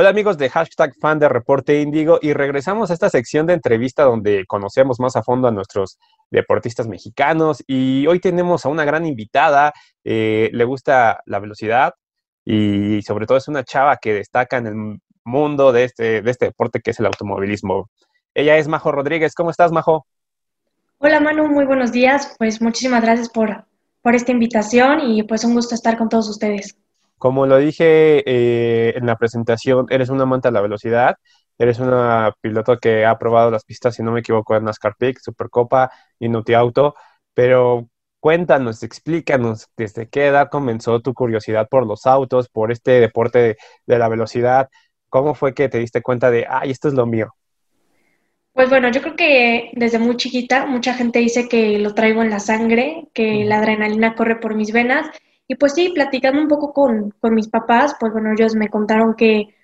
Hola amigos de hashtag fan de Reporte Índigo y regresamos a esta sección de entrevista donde conocemos más a fondo a nuestros deportistas mexicanos y hoy tenemos a una gran invitada, eh, le gusta la velocidad y sobre todo es una chava que destaca en el mundo de este, de este deporte que es el automovilismo. Ella es Majo Rodríguez. ¿Cómo estás, Majo? Hola, Manu. Muy buenos días. Pues muchísimas gracias por, por esta invitación y pues un gusto estar con todos ustedes. Como lo dije eh, en la presentación, eres una amante de la velocidad, eres una piloto que ha probado las pistas, si no me equivoco, en NASCAR Peak, Supercopa y Nuti Auto, pero cuéntanos, explícanos desde qué edad comenzó tu curiosidad por los autos, por este deporte de, de la velocidad, cómo fue que te diste cuenta de, ay, esto es lo mío. Pues bueno, yo creo que desde muy chiquita mucha gente dice que lo traigo en la sangre, que la adrenalina corre por mis venas y pues sí, platicando un poco con, con mis papás, pues bueno, ellos me contaron que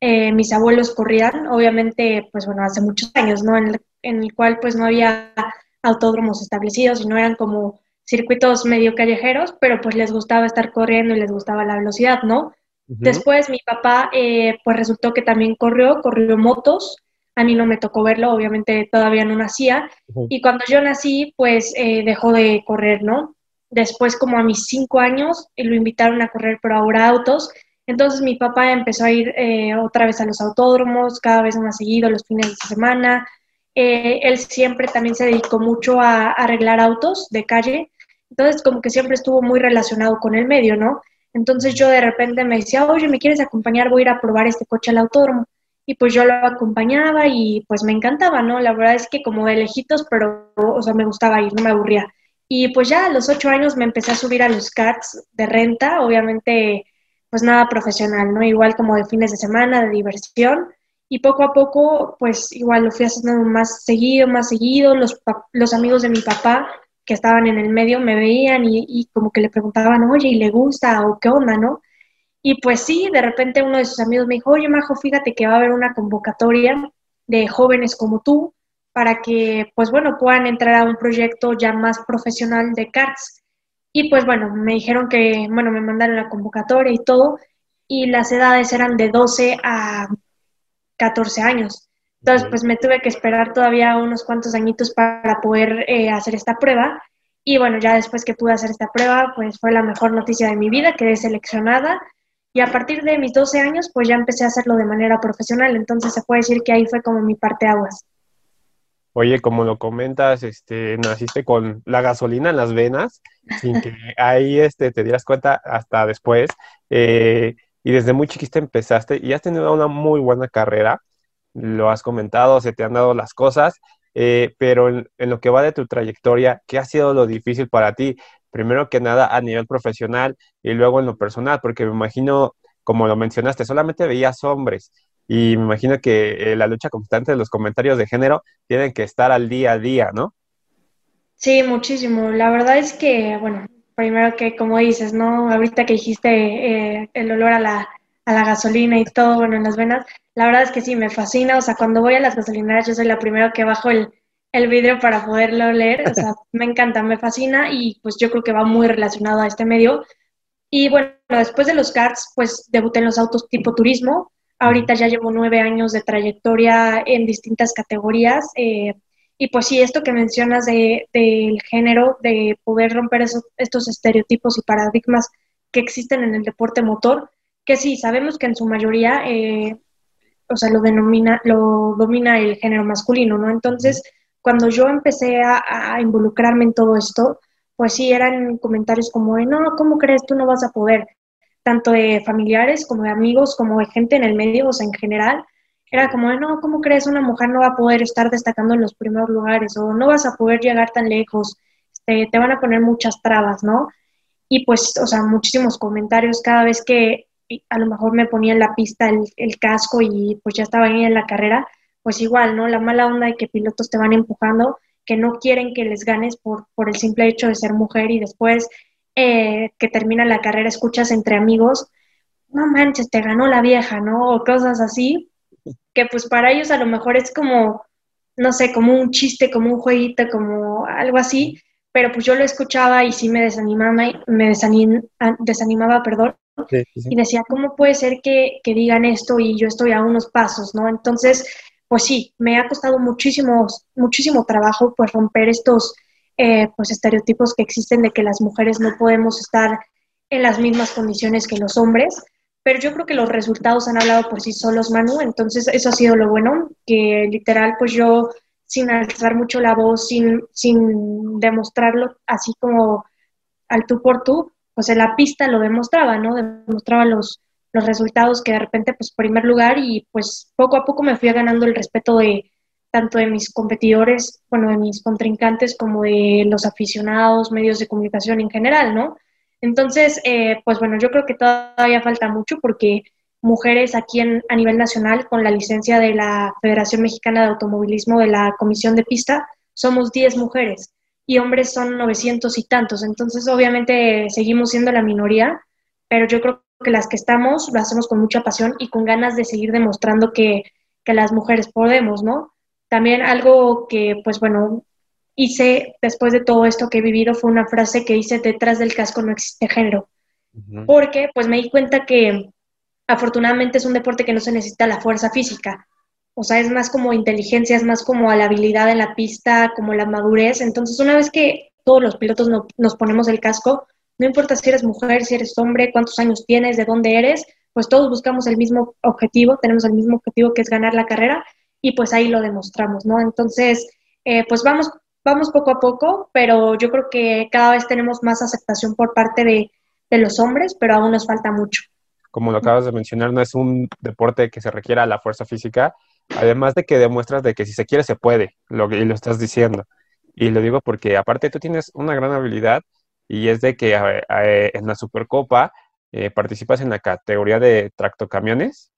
eh, mis abuelos corrían, obviamente, pues bueno, hace muchos años, ¿no? En el, cual pues no había autódromos establecidos y no eran como circuitos medio callejeros, pero pues les gustaba estar corriendo y les gustaba la velocidad, ¿no? Después mi papá, eh, pues resultó que también corrió, corrió motos, a mí no me tocó verlo, obviamente todavía no nacía, y cuando yo nací, pues eh, dejó de correr, ¿no? Después, como a mis cinco años, eh, lo invitaron a correr, pero ahora autos. Entonces mi papá empezó a ir eh, otra vez a los autódromos, cada vez más seguido, los fines de semana. Eh, él siempre también se dedicó mucho a, arreglar autos de calle. Entonces, como que siempre estuvo muy relacionado con el medio, ¿no? Entonces yo de repente me decía, oye, ¿me quieres acompañar? Voy a ir a probar este coche al autódromo. Y pues yo lo acompañaba y pues me encantaba, ¿no? La verdad es que como de lejitos, pero, o sea, me gustaba ir, no me aburría. Y pues ya a los ocho años me empecé a subir a los karts de renta, obviamente pues nada profesional, ¿no? Igual como de fines de semana, de diversión. Y poco a poco, pues igual lo fui haciendo más seguido, más seguido. Los, los amigos de mi papá que estaban en el medio me veían y, y como que le preguntaban, oye, ¿y le gusta o qué onda, no? Y pues sí, de repente uno de sus amigos me dijo, oye, Majo, fíjate que va a haber una convocatoria de jóvenes como tú para que, pues bueno, puedan entrar a un proyecto ya más profesional de CARTS. Y pues bueno, me dijeron que, bueno, me mandaron la convocatoria y todo, y las edades eran de 12 a 14 años. Entonces, pues me tuve que esperar todavía unos cuantos añitos para poder eh, hacer esta prueba. Y bueno, ya después que pude hacer esta prueba, pues fue la mejor noticia de mi vida, quedé seleccionada. Y a partir de mis 12 años, pues ya empecé a hacerlo de manera profesional. Entonces se puede decir que ahí fue como mi parte aguas. Oye, como lo comentas, este, naciste con la gasolina en las venas, sin que ahí este, te dieras cuenta hasta después. Eh, y desde muy chiquita empezaste y has tenido una muy buena carrera. Lo has comentado, se te han dado las cosas, eh, pero en, lo que va de tu trayectoria, ¿qué ha sido lo difícil para ti? Primero que nada a nivel profesional y luego en lo personal, porque me imagino, como lo mencionaste, solamente veías hombres y me imagino que eh, la lucha constante de los comentarios de género tienen que estar al día a día, ¿no? Sí, muchísimo. La verdad es que, bueno, primero que como dices, ¿no? Ahorita que dijiste eh, el olor a la, a la gasolina y todo, bueno, en las venas, la verdad es que sí, me fascina. O sea, cuando voy a las gasolineras, yo soy la primera que bajo el, el vidrio para poderlo leer. O sea, me encanta, me fascina y pues yo creo que va muy relacionado a este medio. Y bueno, después de los karts, pues debuté en los autos tipo turismo, Ahorita ya llevo nueve años de trayectoria en distintas categorías. Eh, y pues sí, esto que mencionas de, del género, de poder romper esos, estos estereotipos y paradigmas que existen en el deporte motor, que sí, sabemos que en su mayoría, eh, o sea, lo, denomina, lo domina el género masculino, ¿no? Entonces, cuando yo empecé a, a, involucrarme en todo esto, pues sí, eran comentarios como, no, ¿cómo crees? Tú no vas a poder tanto de familiares como de amigos, como de gente en el medio, o sea, en general, era como, no, ¿cómo crees una mujer no va a poder estar destacando en los primeros lugares? O no vas a poder llegar tan lejos, este, te van a poner muchas trabas, ¿no? Y pues, o sea, muchísimos comentarios cada vez que a lo mejor me ponía en la pista el, casco y pues ya estaba ahí en la carrera, pues igual, ¿no? La mala onda de que pilotos te van empujando, que no quieren que les ganes por, por el simple hecho de ser mujer y después eh, que termina la carrera escuchas entre amigos, no manches, te ganó la vieja, ¿no? O cosas así, que pues para ellos a lo mejor es como, no sé, como un chiste, como un jueguito, como algo así, pero pues yo lo escuchaba y sí me desanimaba, me desanimaba, perdón, Y decía, ¿cómo puede ser que, que digan esto y yo estoy a unos pasos, ¿no? Entonces, pues sí, me ha costado muchísimo, muchísimo trabajo pues romper estos eh, pues estereotipos que existen de que las mujeres no podemos estar en las mismas condiciones que los hombres, pero yo creo que los resultados han hablado por sí solos, Manu, entonces eso ha sido lo bueno, que literal pues yo sin alzar mucho la voz, sin, sin demostrarlo así como al tú por tú, pues en la pista lo demostraba, ¿no? Demostraba los, los resultados que de repente, pues primer lugar y pues poco a poco me fui ganando el respeto de tanto de mis competidores, bueno, de mis contrincantes como de los aficionados, medios de comunicación en general, ¿no? Entonces, eh, pues bueno, yo creo que todavía falta mucho porque mujeres aquí en, a nivel nacional con la licencia de la Federación Mexicana de Automovilismo de la Comisión de Pista, somos 10 mujeres y hombres son 900 y tantos. Entonces, obviamente, seguimos siendo la minoría, pero yo creo que las que estamos lo hacemos con mucha pasión y con ganas de seguir demostrando que, las mujeres podemos, ¿no? También algo que, pues bueno, hice después de todo esto que he vivido fue una frase que hice, detrás del casco no existe género. Porque pues me di cuenta que afortunadamente es un deporte que no se necesita la fuerza física. O sea, es más como inteligencia, es más como la habilidad en la pista, como la madurez. Entonces, una vez que todos los pilotos nos ponemos el casco, no importa si eres mujer, si eres hombre, cuántos años tienes, de dónde eres, pues todos buscamos el mismo objetivo, tenemos el mismo objetivo que es ganar la carrera y pues ahí lo demostramos, ¿no? Entonces, eh, pues vamos, vamos poco a poco, pero yo creo que cada vez tenemos más aceptación por parte de, los hombres, pero aún nos falta mucho. Como lo acabas de mencionar, no es un deporte que se requiera la fuerza física, además de que demuestras de que si se quiere se puede, lo, y lo estás diciendo. Y lo digo porque aparte tú tienes una gran habilidad y es de que en la Supercopa eh, participas en la categoría de tractocamiones,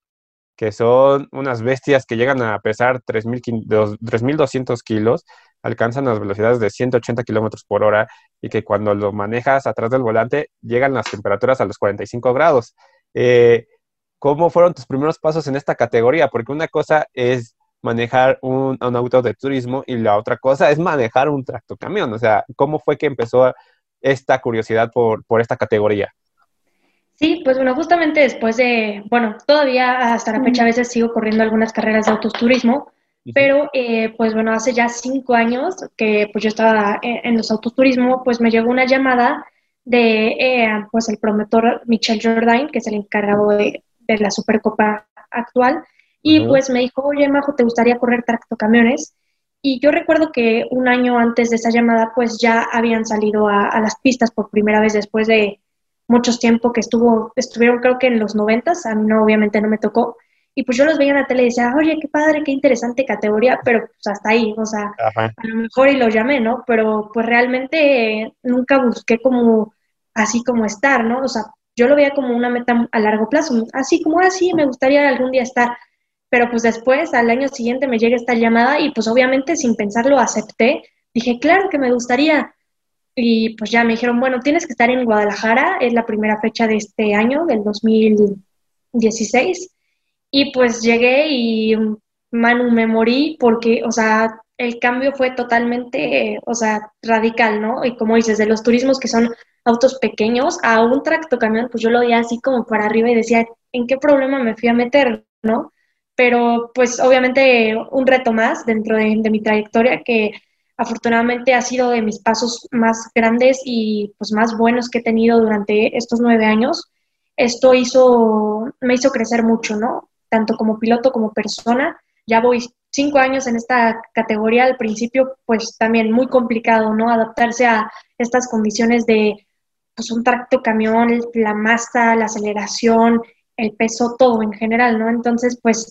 que son unas bestias que llegan a pesar 3.200 kilos, alcanzan las velocidades de 180 kilómetros por hora y que cuando lo manejas atrás del volante llegan las temperaturas a los 45 grados. Eh, ¿Cómo fueron tus primeros pasos en esta categoría? Porque una cosa es manejar un, un, auto de turismo y la otra cosa es manejar un tractocamión. O sea, ¿cómo fue que empezó esta curiosidad por, por esta categoría? Sí, pues bueno, justamente después de, bueno, todavía hasta la fecha a veces sigo corriendo algunas carreras de autoturismo, pero eh, pues bueno, hace ya cinco años que pues yo estaba en, los autoturismo, pues me llegó una llamada de eh, pues el promotor Michel Jordain, que es el encargado de, de la Supercopa actual, y pues me dijo, oye Majo, ¿te gustaría correr tractocamiones? Y yo recuerdo que un año antes de esa llamada, pues ya habían salido a, las pistas por primera vez después de muchos tiempo que estuvo, estuvieron creo que en los noventas, a mí no, obviamente no me tocó. Y pues yo los veía en la tele y decía, oye, qué padre, qué interesante categoría, pero pues hasta ahí, o sea, a lo mejor y lo llamé, ¿no? Pero pues realmente nunca busqué como, así como estar, ¿no? O sea, yo lo veía como una meta a largo plazo, así como, así, ah, me gustaría algún día estar, pero pues después, al año siguiente, me llega esta llamada y pues obviamente sin pensarlo acepté. Dije, claro que me gustaría. Y pues ya me dijeron, bueno, tienes que estar en Guadalajara, es la primera fecha de este año, del 2016. Y pues llegué y Manu me morí porque, o sea, el cambio fue totalmente, o sea, radical, ¿no? Y como dices, de los turismos que son autos pequeños a un tractocamión, pues yo lo veía así como para arriba y decía, ¿en qué problema me fui a meter, no? pero pues obviamente un reto más dentro de, mi trayectoria que afortunadamente ha sido de mis pasos más grandes y pues más buenos que he tenido durante estos nueve años. Esto hizo, me hizo crecer mucho, ¿no? Tanto como piloto como persona. Ya voy cinco años en esta categoría. Al principio, pues también muy complicado, ¿no? Adaptarse a estas condiciones de pues un tracto camión, la masa, la aceleración, el peso, todo en general, ¿no? Entonces, pues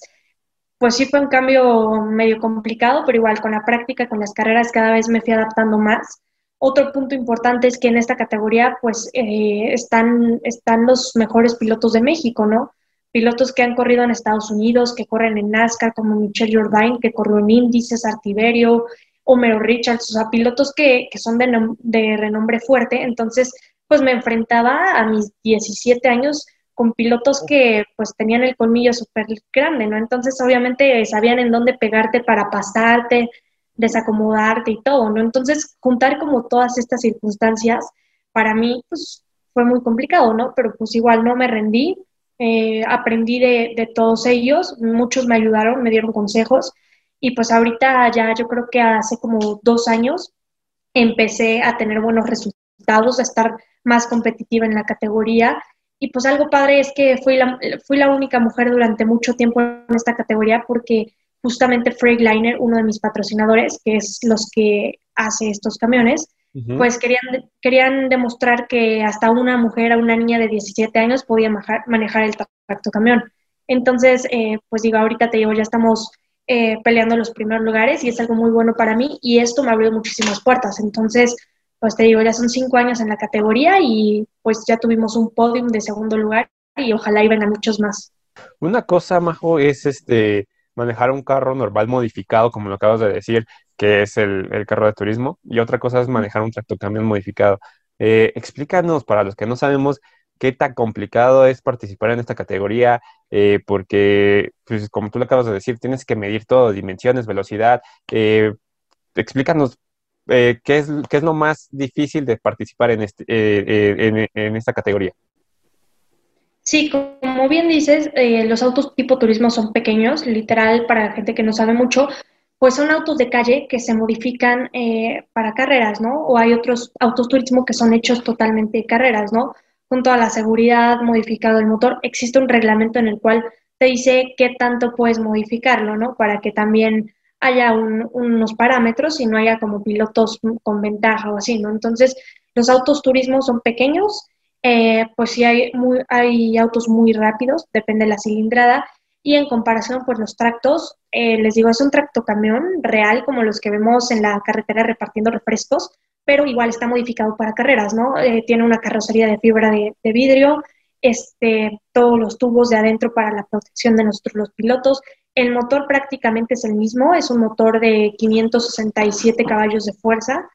pues sí fue un cambio medio complicado, pero igual con la práctica, con las carreras, cada vez me fui adaptando más. Otro punto importante es que en esta categoría, pues, eh, están, están los mejores pilotos de México, ¿no? Pilotos que han corrido en Estados Unidos, que corren en NASCAR, como Michelle Jordain, que corrió en Índices, Artiverio, Homero Richards, o sea, pilotos que, que son de, de renombre fuerte. Entonces, pues me enfrentaba a mis 17 años con pilotos que pues tenían el colmillo súper grande, ¿no? Entonces obviamente sabían en dónde pegarte para pasarte, desacomodarte y todo, ¿no? Entonces juntar como todas estas circunstancias para mí pues fue muy complicado, ¿no? Pero pues igual no me rendí, eh, aprendí de, de, todos ellos, muchos me ayudaron, me dieron consejos y pues ahorita ya yo creo que hace como dos años empecé a tener buenos resultados, a estar más competitiva en la categoría y pues algo padre es que fui la, fui la única mujer durante mucho tiempo en esta categoría porque justamente Freightliner, uno de mis patrocinadores, que es los que hace estos camiones, pues querían, querían demostrar que hasta una mujer, una niña de 17 años podía manejar, el tractocamión. Entonces, eh, pues digo, ahorita te digo, ya estamos eh, peleando los primeros lugares y es algo muy bueno para mí y esto me abrió muchísimas puertas. Entonces, pues te digo, ya son cinco años en la categoría y pues ya tuvimos un podium de segundo lugar y ojalá y vengan muchos más. Una cosa, Majo, es este manejar un carro normal modificado, como lo acabas de decir, que es el, carro de turismo, y otra cosa es manejar un tractocamión modificado. Eh, explícanos, para los que no sabemos, qué tan complicado es participar en esta categoría, eh, porque, pues, como tú lo acabas de decir, tienes que medir todo, dimensiones, velocidad. Eh, explícanos qué, es, qué es lo más difícil de participar en, este, en, en esta categoría. Sí, como bien dices, eh, los autos tipo turismo son pequeños, literal, para gente que no sabe mucho, pues son autos de calle que se modifican eh, para carreras, ¿no? O hay otros autos turismo que son hechos totalmente carreras, ¿no? Con toda la seguridad, modificado el motor. Existe un reglamento en el cual te dice qué tanto puedes modificarlo, ¿no? Para que también haya unos parámetros y no haya como pilotos con ventaja o así, ¿no? Entonces, los autos turismo son pequeños eh, pues sí hay, hay autos muy rápidos, depende de la cilindrada, y en comparación, pues los tractos, eh, les digo, es un tractocamión real como los que vemos en la carretera repartiendo refrescos, pero igual está modificado para carreras, ¿no? Eh, tiene una carrocería de fibra de, vidrio, este, todos los tubos de adentro para la protección de nosotros los pilotos. El motor prácticamente es el mismo, es un motor de 567 caballos de fuerza,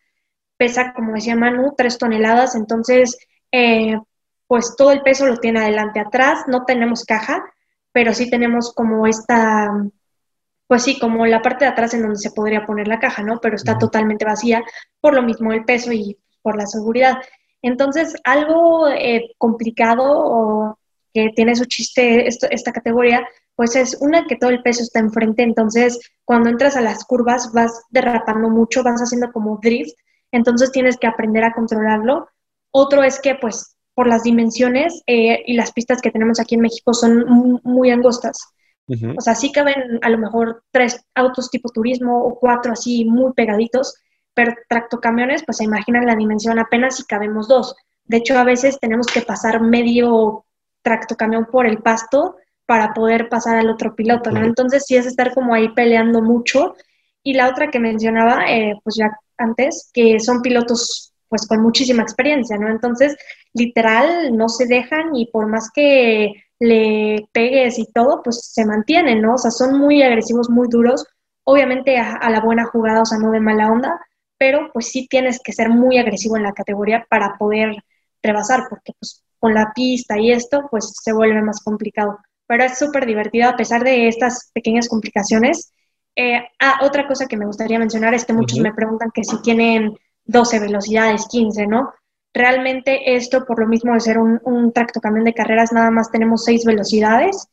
pesa, como decía Manu, 3 toneladas, entonces eh, pues todo el peso lo tiene adelante atrás, no tenemos caja, pero sí tenemos como esta, pues sí, como la parte de atrás en donde se podría poner la caja, ¿no? Pero está totalmente vacía por lo mismo el peso y por la seguridad. Entonces, algo eh, complicado o que tiene su chiste esta categoría, pues es una que todo el peso está enfrente, entonces cuando entras a las curvas vas derrapando mucho, vas haciendo como drift, entonces tienes que aprender a controlarlo otro es que, pues, por las dimensiones eh, y las pistas que tenemos aquí en México son muy, angostas. O sea, sí caben a lo mejor tres autos tipo turismo o cuatro así muy pegaditos, pero tractocamiones, pues se imaginan la dimensión apenas si cabemos dos. De hecho, a veces tenemos que pasar medio tractocamión por el pasto para poder pasar al otro piloto, ¿no? Entonces sí es estar como ahí peleando mucho. Y la otra que mencionaba, eh, pues ya antes, que son pilotos pues con muchísima experiencia, ¿no? Entonces, literal, no se dejan y por más que le pegues y todo, pues se mantienen, ¿no? O sea, son muy agresivos, muy duros, obviamente a, la buena jugada, o sea, no de mala onda, pero pues sí tienes que ser muy agresivo en la categoría para poder rebasar, porque pues con la pista y esto, pues se vuelve más complicado. Pero es súper divertido a pesar de estas pequeñas complicaciones. Eh, ah, otra cosa que me gustaría mencionar es que muchos me preguntan que si tienen 12 velocidades, 15, ¿no? Realmente esto, por lo mismo de ser un, un tractocamión de carreras, nada más tenemos 6 velocidades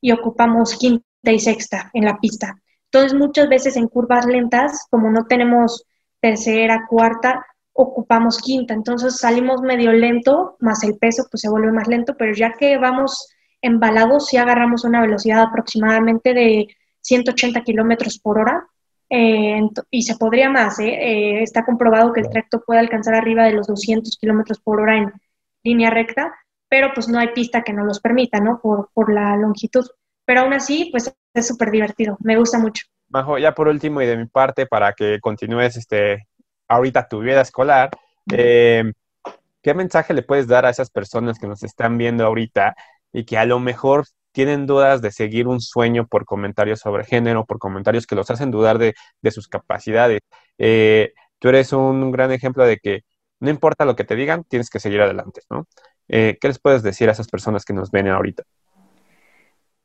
y ocupamos quinta y sexta en la pista. Entonces, muchas veces en curvas lentas, como no tenemos tercera, cuarta, ocupamos quinta. Entonces salimos medio lento, más el peso pues se vuelve más lento, pero ya que vamos embalados, si agarramos una velocidad aproximadamente de 180 kilómetros por hora, eh, y se podría más, ¿eh? ¿eh? está comprobado que el tracto puede alcanzar arriba de los 200 kilómetros por hora en línea recta, pero pues no hay pista que nos los permita, ¿no? Por, por la longitud. Pero aún así, pues es súper divertido, me gusta mucho. Majo, ya por último y de mi parte, para que continúes este, ahorita tu vida escolar, eh, ¿qué mensaje le puedes dar a esas personas que nos están viendo ahorita y que a lo mejor tienen dudas de seguir un sueño por comentarios sobre género, por comentarios que los hacen dudar de, sus capacidades. Eh, tú eres un gran ejemplo de que no importa lo que te digan, tienes que seguir adelante, ¿no? Eh, ¿Qué les puedes decir a esas personas que nos ven ahorita?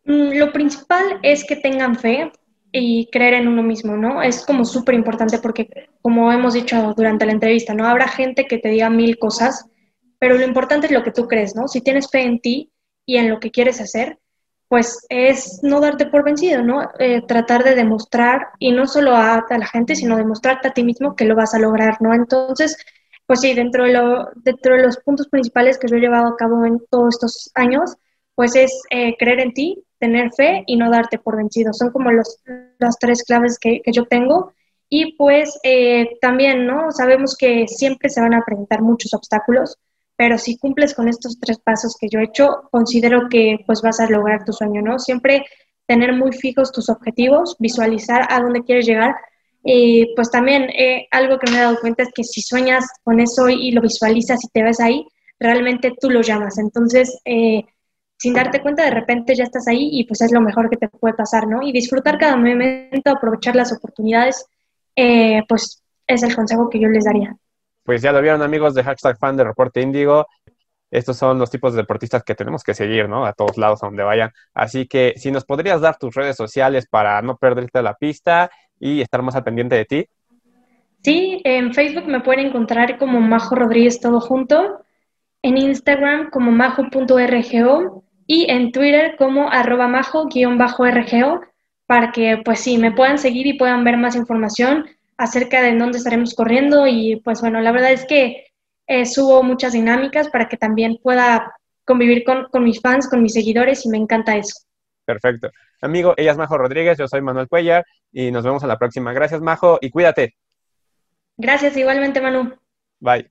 Mm, lo principal es que tengan fe y creer en uno mismo, ¿no? Es como súper importante porque, como hemos dicho durante la entrevista, ¿no? Habrá gente que te diga mil cosas, pero lo importante es lo que tú crees, ¿no? Si tienes fe en ti y en lo que quieres hacer, pues es no darte por vencido, ¿no? Eh, tratar de demostrar, y no solo a, la gente, sino demostrarte a ti mismo que lo vas a lograr, ¿no? Entonces, pues sí, dentro de, lo, dentro de los puntos principales que yo he llevado a cabo en todos estos años, pues es eh, creer en ti, tener fe y no darte por vencido. Son como los, las tres claves que, que yo tengo. Y pues eh, también, ¿no? Sabemos que siempre se van a presentar muchos obstáculos, pero si cumples con estos tres pasos que yo he hecho, considero que pues vas a lograr tu sueño, ¿no? Siempre tener muy fijos tus objetivos, visualizar a dónde quieres llegar. Y pues también eh, algo que me he dado cuenta es que si sueñas con eso y lo visualizas y te ves ahí, realmente tú lo llamas. Entonces, eh, sin darte cuenta, de repente ya estás ahí y pues es lo mejor que te puede pasar, ¿no? Y disfrutar cada momento, aprovechar las oportunidades, eh, pues es el consejo que yo les daría pues ya lo vieron amigos de hashtag fan de Reporte Índigo. Estos son los tipos de deportistas que tenemos que seguir, ¿no? A todos lados, a donde vayan. Así que si nos podrías dar tus redes sociales para no perderte la pista y estar más al pendiente de ti. Sí, en Facebook me pueden encontrar como Majo Rodríguez todo junto, en Instagram como majo.rgo y en Twitter como arroba majo-rgo para que pues sí, me puedan seguir y puedan ver más información acerca de dónde estaremos corriendo y pues bueno, la verdad es que eh, subo muchas dinámicas para que también pueda convivir con, con, mis fans, con mis seguidores y me encanta eso. Perfecto. Amigo, ella es Majo Rodríguez, yo soy Manuel Cuellar y nos vemos a la próxima. Gracias, Majo, y cuídate. Gracias, igualmente, Manu. Bye.